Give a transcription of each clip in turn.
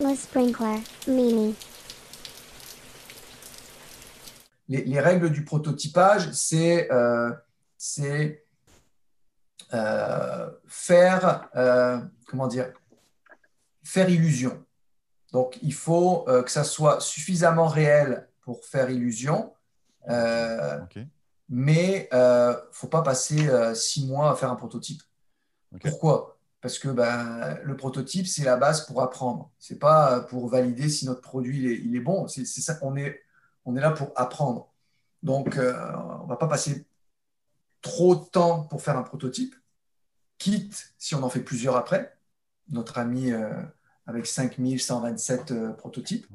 Le sprinkler, Mimi. Les, règles du prototypage, c'est euh, euh, faire, euh, comment dire, faire illusion. Donc, il faut que ça soit suffisamment réel pour faire illusion, mais il ne faut pas passer six mois à faire un prototype. Pourquoi? Parce que ben, le prototype, c'est la base pour apprendre. Ce n'est pas pour valider si notre produit il est, il est bon. C'est, ça, on, est, on est là pour apprendre. Donc, euh, on ne va pas passer trop de temps pour faire un prototype, quitte si on en fait plusieurs après. Notre ami euh, avec 5127 euh, prototypes.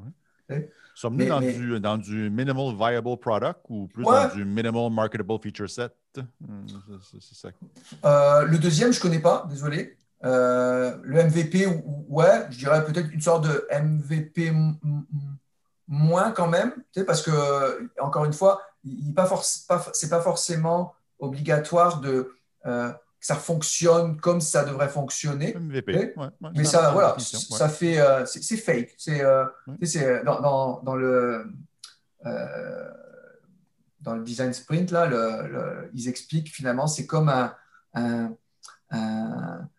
Sommes-nous dans, Du, dans, Du, minimal viable product ou plus dans du minimal marketable feature set? le deuxième, je ne connais pas, désolé. Le MVP, ouais, je dirais peut-être une sorte de MVP moins quand même, parce que, encore une fois, ce pas, pas, pas forcément obligatoire de, euh, que ça fonctionne comme ça devrait fonctionner. mais ça, voilà, ça fait, euh, c'est fake. C'est euh, dans, dans, dans, le dans le design sprint là, le, ils expliquent finalement, c'est comme un, un,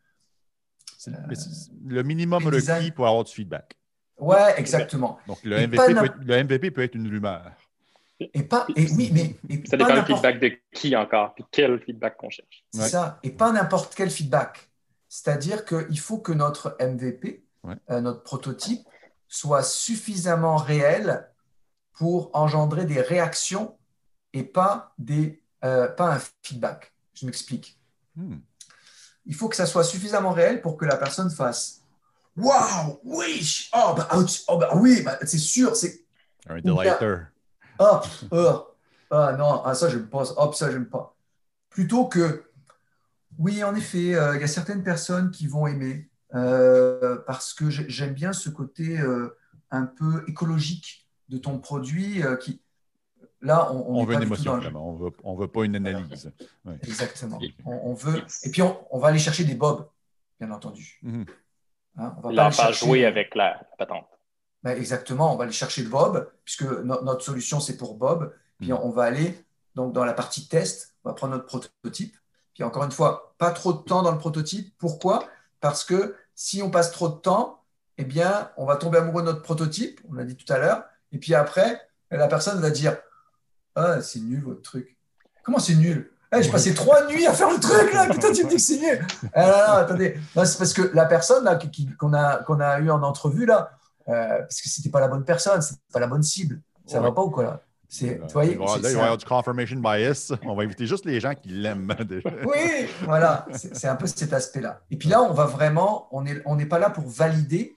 le minimum requis pour avoir du feedback. Ouais, exactement. Donc le MVP, peut être, le MVP peut être une rumeur. Et pas, et oui, mais. ça dépend du feedback de qui encore, puis quel feedback qu'on cherche. C'est ça, et pas n'importe quel feedback. C'est-à-dire qu'il faut que notre MVP, euh, notre prototype, soit suffisamment réel pour engendrer des réactions et pas, des, euh, pas un feedback. Je m'explique. Hmm. Il faut que ça soit suffisamment réel pour que la personne fasse Waouh, oui, oh, bah, oh, bah oui, bah, c'est sûr, c'est. Un delighter. Hop, hop, ah non, ah, ça j'aime pas, hop, ça j'aime pas. Plutôt que, oui, en effet, euh, il y a certaines personnes qui vont aimer euh, parce que j'aime bien ce côté euh, un peu écologique de ton produit qui, là, on, on, veut une émotion, on veut, on veut pas une analyse. Exactement. On, veut, et puis on, va aller chercher des bobs, bien entendu. Mm-hmm. Hein, on va pas, jouer avec la patente. Ben, exactement, on va aller chercher Bob, puisque notre solution, c'est pour Bob. Puis mm. on va aller donc, dans la partie test, on va prendre notre prototype. Puis encore une fois, pas trop de temps dans le prototype. Pourquoi? Parce que si on passe trop de temps, eh bien, on va tomber amoureux de notre prototype, on l'a dit tout à l'heure. Et puis après, la personne va dire Ah, c'est nul votre truc. Comment c'est nul? Eh, J'ai passé trois nuits à faire le truc là, putain, tu me dis que c'est nul. Eh, attendez, c'est parce que la personne là, qu'on a, qu'on a eu en entrevue là, euh, parce que c'était pas la bonne personne, c'était pas la bonne cible. Ça va pas ou quoi là? C'est, tu il va y avoir du confirmation bias. On va inviter juste les gens qui l'aiment déjà. Oui, voilà, c'est un peu cet aspect-là. Et puis là, on va vraiment, on n'est on pas là pour valider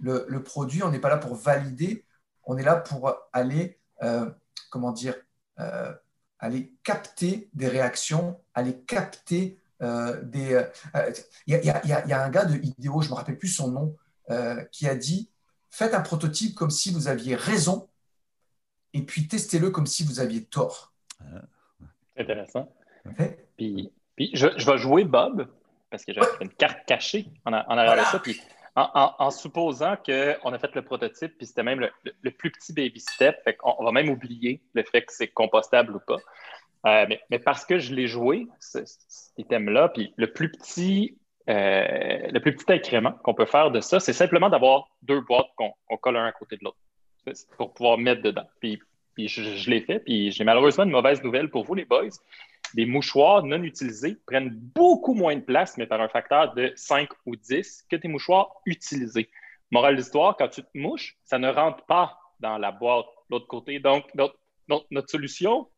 le, le produit, on n'est pas là pour valider, on est là pour aller, euh, comment dire, euh, aller capter des réactions, aller capter des. Il y, y, y, a un gars de IDEO, je ne me rappelle plus son nom, qui a dit faites un prototype comme si vous aviez raison et puis testez-le comme si vous aviez tort. Ah. Intéressant. Puis, puis je, vais jouer Bob parce que j'ai une carte cachée en, arrière de ça. Puis en, supposant qu'on a fait le prototype, puis c'était même le, plus petit baby step, on, va même oublier le fait que c'est compostable ou pas. Euh, mais, parce que je l'ai joué, cet item-là, puis le plus petit euh, le plus petit incrément qu'on peut faire de ça, c'est simplement d'avoir deux boîtes qu'on colle un à côté de l'autre pour pouvoir mettre dedans. Je, l'ai fait, puis j'ai malheureusement une mauvaise nouvelle pour vous, les boys. Les mouchoirs non utilisés prennent beaucoup moins de place, mais par un facteur de 5 ou 10 que tes mouchoirs utilisés. Morale d'histoire, quand tu te mouches, ça ne rentre pas dans la boîte de l'autre côté. Donc, notre, solution?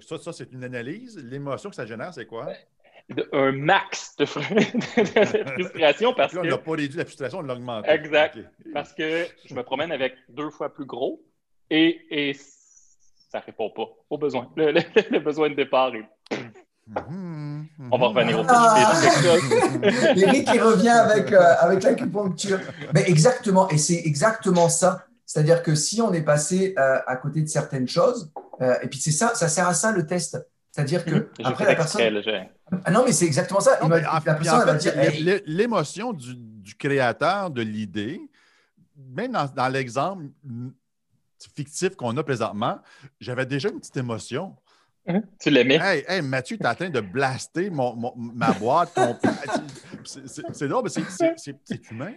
Ça, ça c'est une analyse. L'émotion que ça génère, c'est quoi? un max de, frustration parce là, on n'a pas réduit la frustration, on l'a augmenté. Exact. Parce que je me promène avec deux fois plus gros et, et ça ne répond pas aux besoins. Le, besoin de départ est. Mm-hmm. On va revenir au ah! Eric qui revient avec, euh, avec l'acupuncture. Mais exactement, et c'est exactement ça. C'est-à-dire que si on est passé euh, à côté de certaines choses, euh, et puis c'est ça, ça sert à ça le test. C'est-à-dire que mhm. après la personne. Ah non, mais c'est exactement ça. L'émotion du, créateur de l'idée même dans, l'exemple fictif qu'on a présentement, j'avais déjà une petite émotion. Hein? Tu l'aimais? Hey, hey, Mathieu, tu es en train de blaster ma boîte. c'est drôle, mais c'est humain.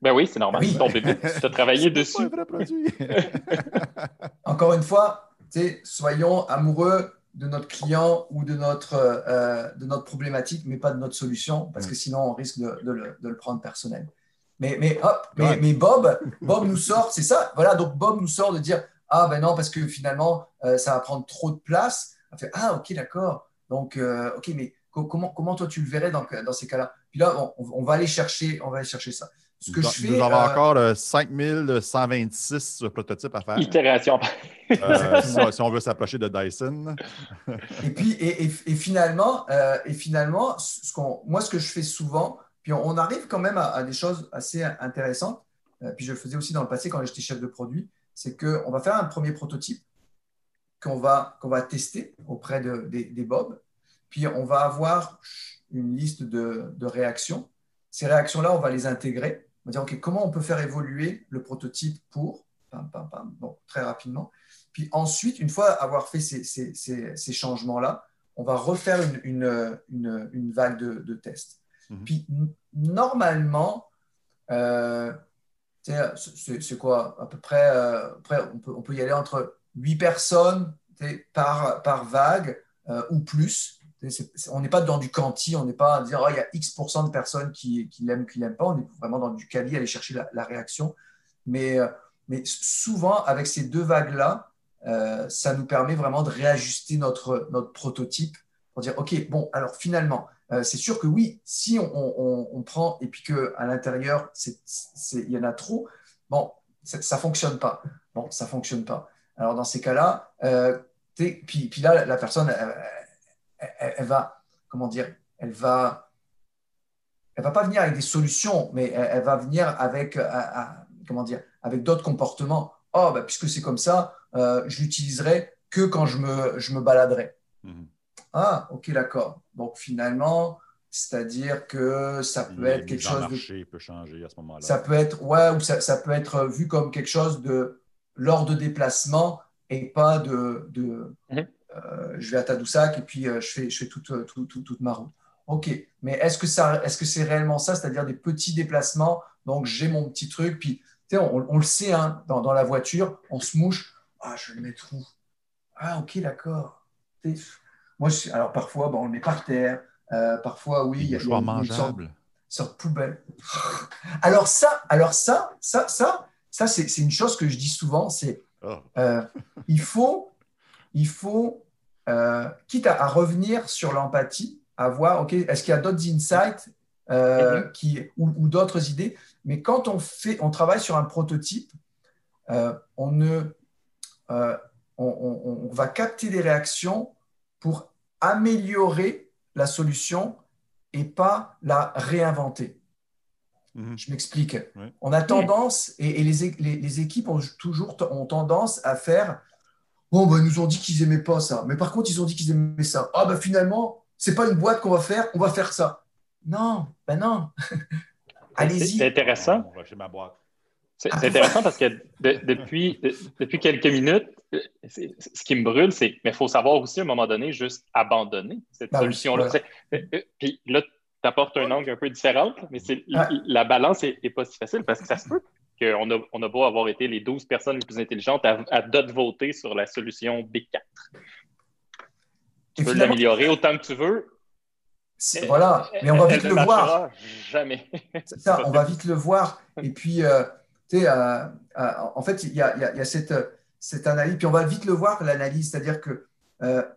Ben oui, c'est normal. C'est ton bébé. Tu as travaillé dessus. Encore une fois, soyons amoureux de notre client ou de notre, euh, de notre problématique, mais pas de notre solution, parce que sinon on risque de, le, de le, prendre personnel. Mais, mais, hop, mais, mais, Bob, Bob nous sort, c'est ça, voilà, donc Bob nous sort de dire Ah ben non, parce que finalement, euh, ça va prendre trop de place. On fait Ah, ok, d'accord. Donc, euh, ok, mais comment, comment toi tu le verrais dans, dans ces cas-là? Puis là, on, on, va aller chercher, on va aller chercher ça. Ce que nous, je fais, nous avons euh, encore 5126 prototypes à faire. Itération. Euh, si, on veut s'approcher de Dyson. et puis, et, finalement, euh, et finalement ce moi, ce que je fais souvent, puis on, arrive quand même à, des choses assez intéressantes, puis je le faisais aussi dans le passé quand j'étais chef de produit, c'est qu'on va faire un premier prototype qu'on va, tester auprès de, des, des Bob, puis on va avoir une liste de, réactions. Ces réactions-là, on va les intégrer on va dire, OK, comment on peut faire évoluer le prototype pour, très rapidement. Puis ensuite, une fois avoir fait ces, changements-là, on va refaire une, vague de tests. Mhm. Puis normalement, euh, c'est quoi À peu près, euh, on, peut, y aller entre 8 personnes par, vague euh, ou plus on n'est pas dans du quanti, on n'est pas à dire oh, il y a X de personnes qui, l'aiment, qui l'aiment pas. On est vraiment dans du quali, aller chercher la, réaction. Mais, souvent, avec ces deux vagues-là, ça nous permet vraiment de réajuster notre prototype pour dire OK, bon, alors finalement, euh, c'est sûr que oui, si on, prend et puis qu'à l'intérieur, il y en a trop, bon, ça ne fonctionne pas. Bon, ça fonctionne pas. Alors dans ces cas-là, puis, puis là, la personne, elle, va, comment dire, elle va, elle va pas venir avec des solutions, mais elle, va venir avec, euh, comment dire, avec d'autres comportements. Oh, bah, puisque c'est comme ça, euh, je l'utiliserai que quand je me, je me baladerai. Mhm. Ah, ok, d'accord. Donc finalement, c'est-à-dire que ça peut être quelque chose de. peut changer à ce moment-là. Ça peut être, ouais, ou ça, ça, peut être vu comme quelque chose de l'ordre de déplacement et pas de, de, mhm. Euh, je vais à Tadoussac et puis euh, je fais, je fais toute, euh, toute, ma route. OK, mais est-ce que c'est -ce c'est réellement ça, c'est-à-dire des petits déplacements? Donc j'ai mon petit truc, puis on, on, le sait, hein, dans, dans, la voiture, on se mouche. Ah, je vais le mettre où? Ah, ok, d'accord. Moi, alors parfois, bon, on le met par terre. parfois, oui, il y a, une, mangeable. sorte, poubelle. Alors ça, alors ça, ça, ça, ça c'est une chose que je dis souvent, c'est oh. il faut il faut, euh, quitte à, revenir sur l'empathie, à voir, OK, est-ce qu'il y a d'autres insights euh, mhm. qui, ou, d'autres idées? Mais quand on, fait, on travaille sur un prototype, euh, on, ne, on, va capter des réactions pour améliorer la solution et pas la réinventer. Mhm. Je m'explique. On a tendance, et, les, les, équipes ont toujours ont tendance à faire Bon, ben, ils nous ont dit qu'ils n'aimaient pas ça. Mais par contre, ils ont dit qu'ils aimaient ça. Ah, ben finalement, c'est pas une boîte qu'on va faire, on va faire ça. Non, ben non. Allez-y. C'est intéressant. C'est intéressant parce que depuis, depuis quelques minutes, ce qui me brûle, c'est qu'il faut savoir aussi à un moment donné juste abandonner cette ben solution-là. Euh, euh, puis là, tu apportes un angle un peu différent, mais la balance n'est pas si facile parce que ça se peut qu'on a, on a beau avoir été les 12 personnes les plus intelligentes à, à voter sur la solution B4. Tu peux l'améliorer autant que tu veux. Voilà, mais on va vite le voir. Jamais. ça, on va vite le voir. Et puis, euh, tu sais, euh, euh, en fait, il y a, y a, cette, cette, analyse, puis on va vite le voir, l'analyse, c'est-à-dire que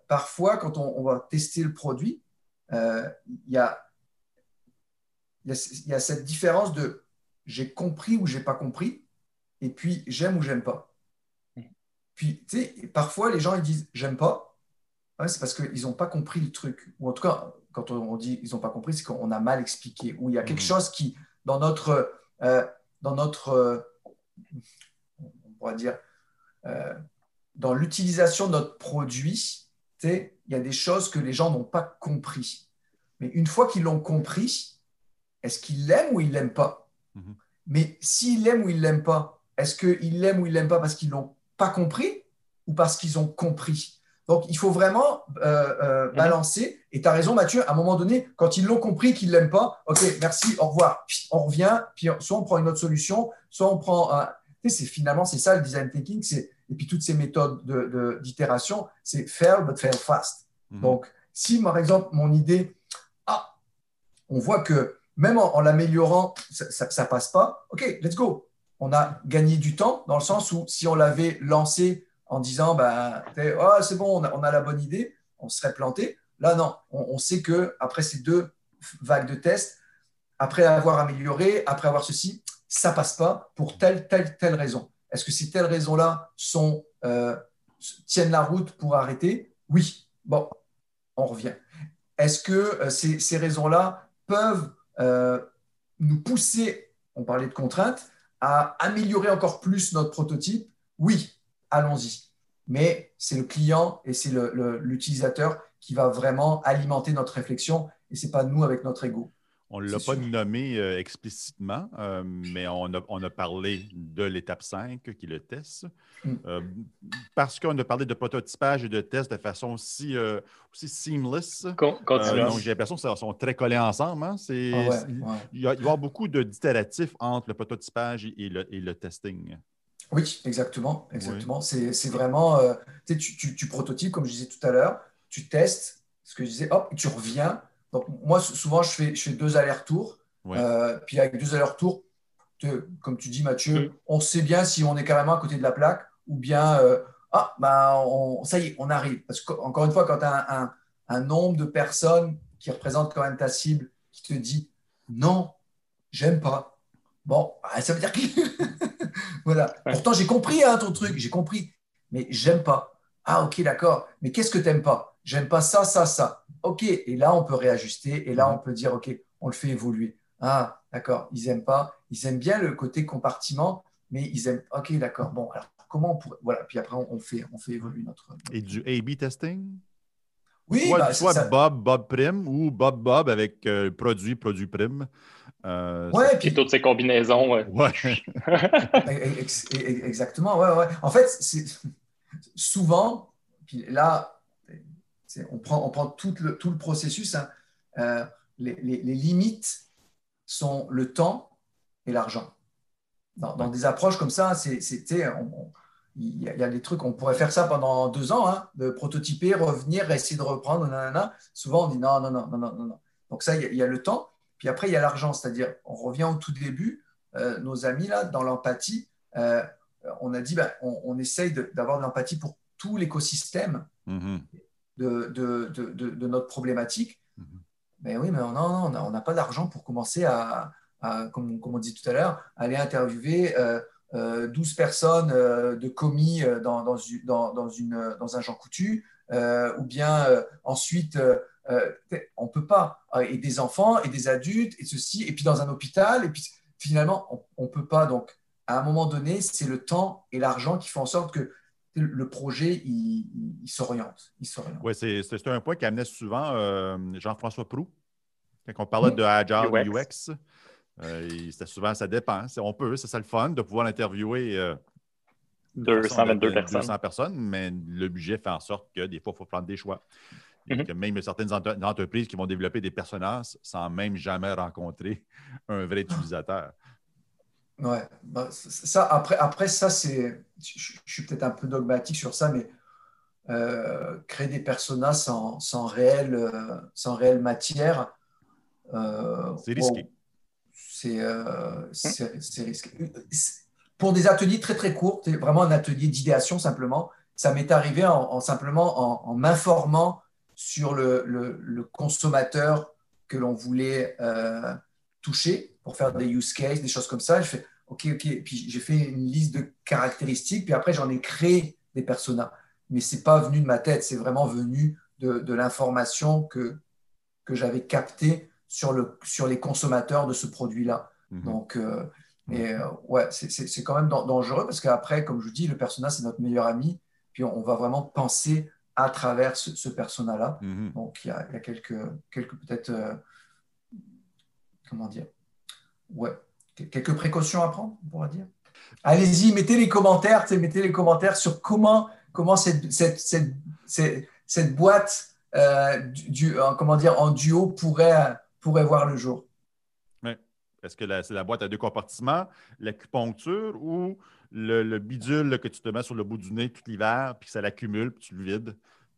parfois, quand on, on, va tester le produit, il y a, y, y a cette différence de j'ai compris ou j'ai pas compris, et puis j'aime ou j'aime pas. Puis, tu sais, parfois les gens ils disent j'aime pas, c'est parce qu'ils n'ont pas compris le truc. Ou en tout cas, quand on dit ils n'ont pas compris, c'est qu'on a mal expliqué, ou il y a quelque mmh. chose qui, dans notre, euh, dans notre, euh, on pourrait dire, euh, dans l'utilisation de notre produit, il y a des choses que les gens n'ont pas compris. Mais une fois qu'ils l'ont compris, est-ce qu'ils l'aiment ou ils l'aiment pas? Mhm. Mais s'il l'aime ou il ne l'aime pas, est-ce qu'il l'aime ou il ne l'aime pas parce qu'ils ne l'ont pas compris ou parce qu'ils ont compris? Donc, il faut vraiment euh, euh, mhm. balancer. Et tu as raison, Mathieu, à un moment donné, quand ils l'ont compris qu'ils ne l'aiment pas, OK, merci, au revoir. On revient, puis soit on prend une autre solution, soit on prend un. finalement, c'est ça le design thinking, et puis toutes ces méthodes d'itération, c'est fail, but fail fast. Mhm. Donc, si par exemple, mon idée, ah, on voit que même en, l'améliorant, ça ne passe pas, OK, let's go. On a gagné du temps dans le sens où si on l'avait lancé en disant, bah, oh, c'est bon, on a, la bonne idée, on serait planté. Là, non, on, sait que après ces deux vagues de tests, après avoir amélioré, après avoir ceci, ça passe pas pour telle, telle, telle raison. Est-ce que ces telles raisons-là sont, euh, tiennent la route pour arrêter? Oui. Bon, on revient. Est-ce que euh, ces, ces raisons-là peuvent euh, nous pousser, on parlait de contraintes, à améliorer encore plus notre prototype? Oui, allons-y. Mais c'est le client et c'est l'utilisateur qui va vraiment alimenter notre réflexion et ce n'est pas nous avec notre ego. On ne l'a pas nommé euh, explicitement, euh, mais on a, parlé de l'étape 5, qui est le test. Mm. Euh, parce qu'on a parlé de prototypage et de test de façon aussi, aussi seamless. donc, j'ai l'impression qu'ils sont très collés ensemble. Hein. Ah il, y a, avoir beaucoup d'itératifs entre le prototypage et le, testing. Oui, exactement. exactement. C'est vraiment, tu, tu, tu, prototypes, comme je disais tout à l'heure, tu testes, ce que je disais, hop, tu reviens donc, moi, souvent, je fais, je fais deux allers-retours. Euh, puis avec deux allers-retours, comme tu dis, Mathieu, on sait bien si on est carrément à côté de la plaque ou bien, euh, ah, ben, ça y est, on arrive. Parce qu'encore une fois, quand tu as un, nombre de personnes qui représentent quand même ta cible qui te dit non, j'aime pas. Bon, bah, ça veut dire que. Voilà. Pourtant, j'ai compris hein, ton truc, j'ai compris, mais j'aime pas. Ah, ok, d'accord. Mais qu'est-ce que tu n'aimes pas? J'aime pas ça, ça, ça. OK, et là, on peut réajuster, et là, on peut dire, OK, on le fait évoluer. Ah, d'accord, ils n'aiment pas, ils aiment bien le côté compartiment, mais ils aiment, OK, d'accord, bon, alors comment on pourrait, voilà, puis après, on fait, on fait évoluer notre. Et du A-B testing? Oui, soit, bah, Bob, Bob Prime ou Bob Bob avec euh, produit, produit Prime. Euh, ouais, puis toutes ces combinaisons. Ouais. Exactement, ouais, ouais. En fait, c'est souvent, puis là, on prend, on prend tout, le, tout le processus. Hein. Euh, les, limites sont le temps et l'argent. Dans, des approches comme ça, c'est, il y, a des trucs, on pourrait faire ça pendant deux ans, hein, de prototyper, revenir, essayer de reprendre. Souvent, on dit non, non, non, non, non, non. Donc ça, il y, a le temps. Puis après, il y a l'argent, c'est-à-dire, on revient au tout début, euh, nos amis, là, dans l'empathie, euh, on a dit, ben, on, essaye d'avoir de, l'empathie pour tout l'écosystème. Mm-hmm de, de, de, notre problématique. Mhm. Mais oui, mais non, non on n'a pas d'argent pour commencer à, comme, comme, on dit tout à l'heure, aller interviewer euh, 12 euh, personnes de commis dans, dans, dans, une, dans un Jean Coutu, ou bien ensuite, on ne peut pas, et des enfants, et des adultes, et ceci, et puis dans un hôpital, et puis finalement, on ne peut pas. Donc, à un moment donné, c'est le temps et l'argent qui font en sorte que le projet, il, s'oriente. Oui, c'est un point qui amenait souvent euh, Jean-François Prou, quand on parlait de Agile UX. Euh, c'était souvent, ça dépend. On peut, c'est ça le fun de pouvoir l'interviewer. Euh, 222 personnes. 200 personnes, mais le budget fait en sorte que des fois, il faut prendre des choix. Mm -hmm. Même certaines entreprises qui vont développer des personnages sans même jamais rencontrer un vrai utilisateur. Ouais, bah, ça, après, après ça, c'est. Je, suis peut-être un peu dogmatique sur ça, mais euh, créer des personas sans, sans, réelle, euh, sans réelle matière. Euh, c'est risqué. c'est risqué. Pour des ateliers très très courts, vraiment un atelier d'idéation simplement, ça m'est arrivé en, simplement en, m'informant sur le, le, le, consommateur que l'on voulait toucher pour faire des use cases, des choses comme ça. Je fais OK, OK. Puis j'ai fait une liste de caractéristiques, puis après j'en ai créé des personas. Mais ce n'est pas venu de ma tête, c'est vraiment venu de, l'information que, que j'avais captée sur, le, sur les consommateurs de ce produit-là. Mhm. Donc, euh, mais, euh, ouais, c'est quand même dangereux parce qu'après, comme je vous dis, le persona, c'est notre meilleur ami. Puis on, va vraiment penser à travers ce, persona-là. Mhm. Donc, il y, a, quelques, quelques peut-être, euh, comment dire, ouais, quelques précautions à prendre, on pourra dire. Allez-y, mettez les commentaires, mettez les commentaires sur comment, comment cette, cette, cette, cette boîte euh, du, comment dire, en duo pourrait, pourrait voir le jour. Est-ce que c'est la boîte à deux compartiments, l'acupuncture ou le, bidule que tu te mets sur le bout du nez tout l'hiver, puis ça l'accumule, puis tu le vides,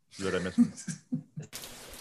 tu le remets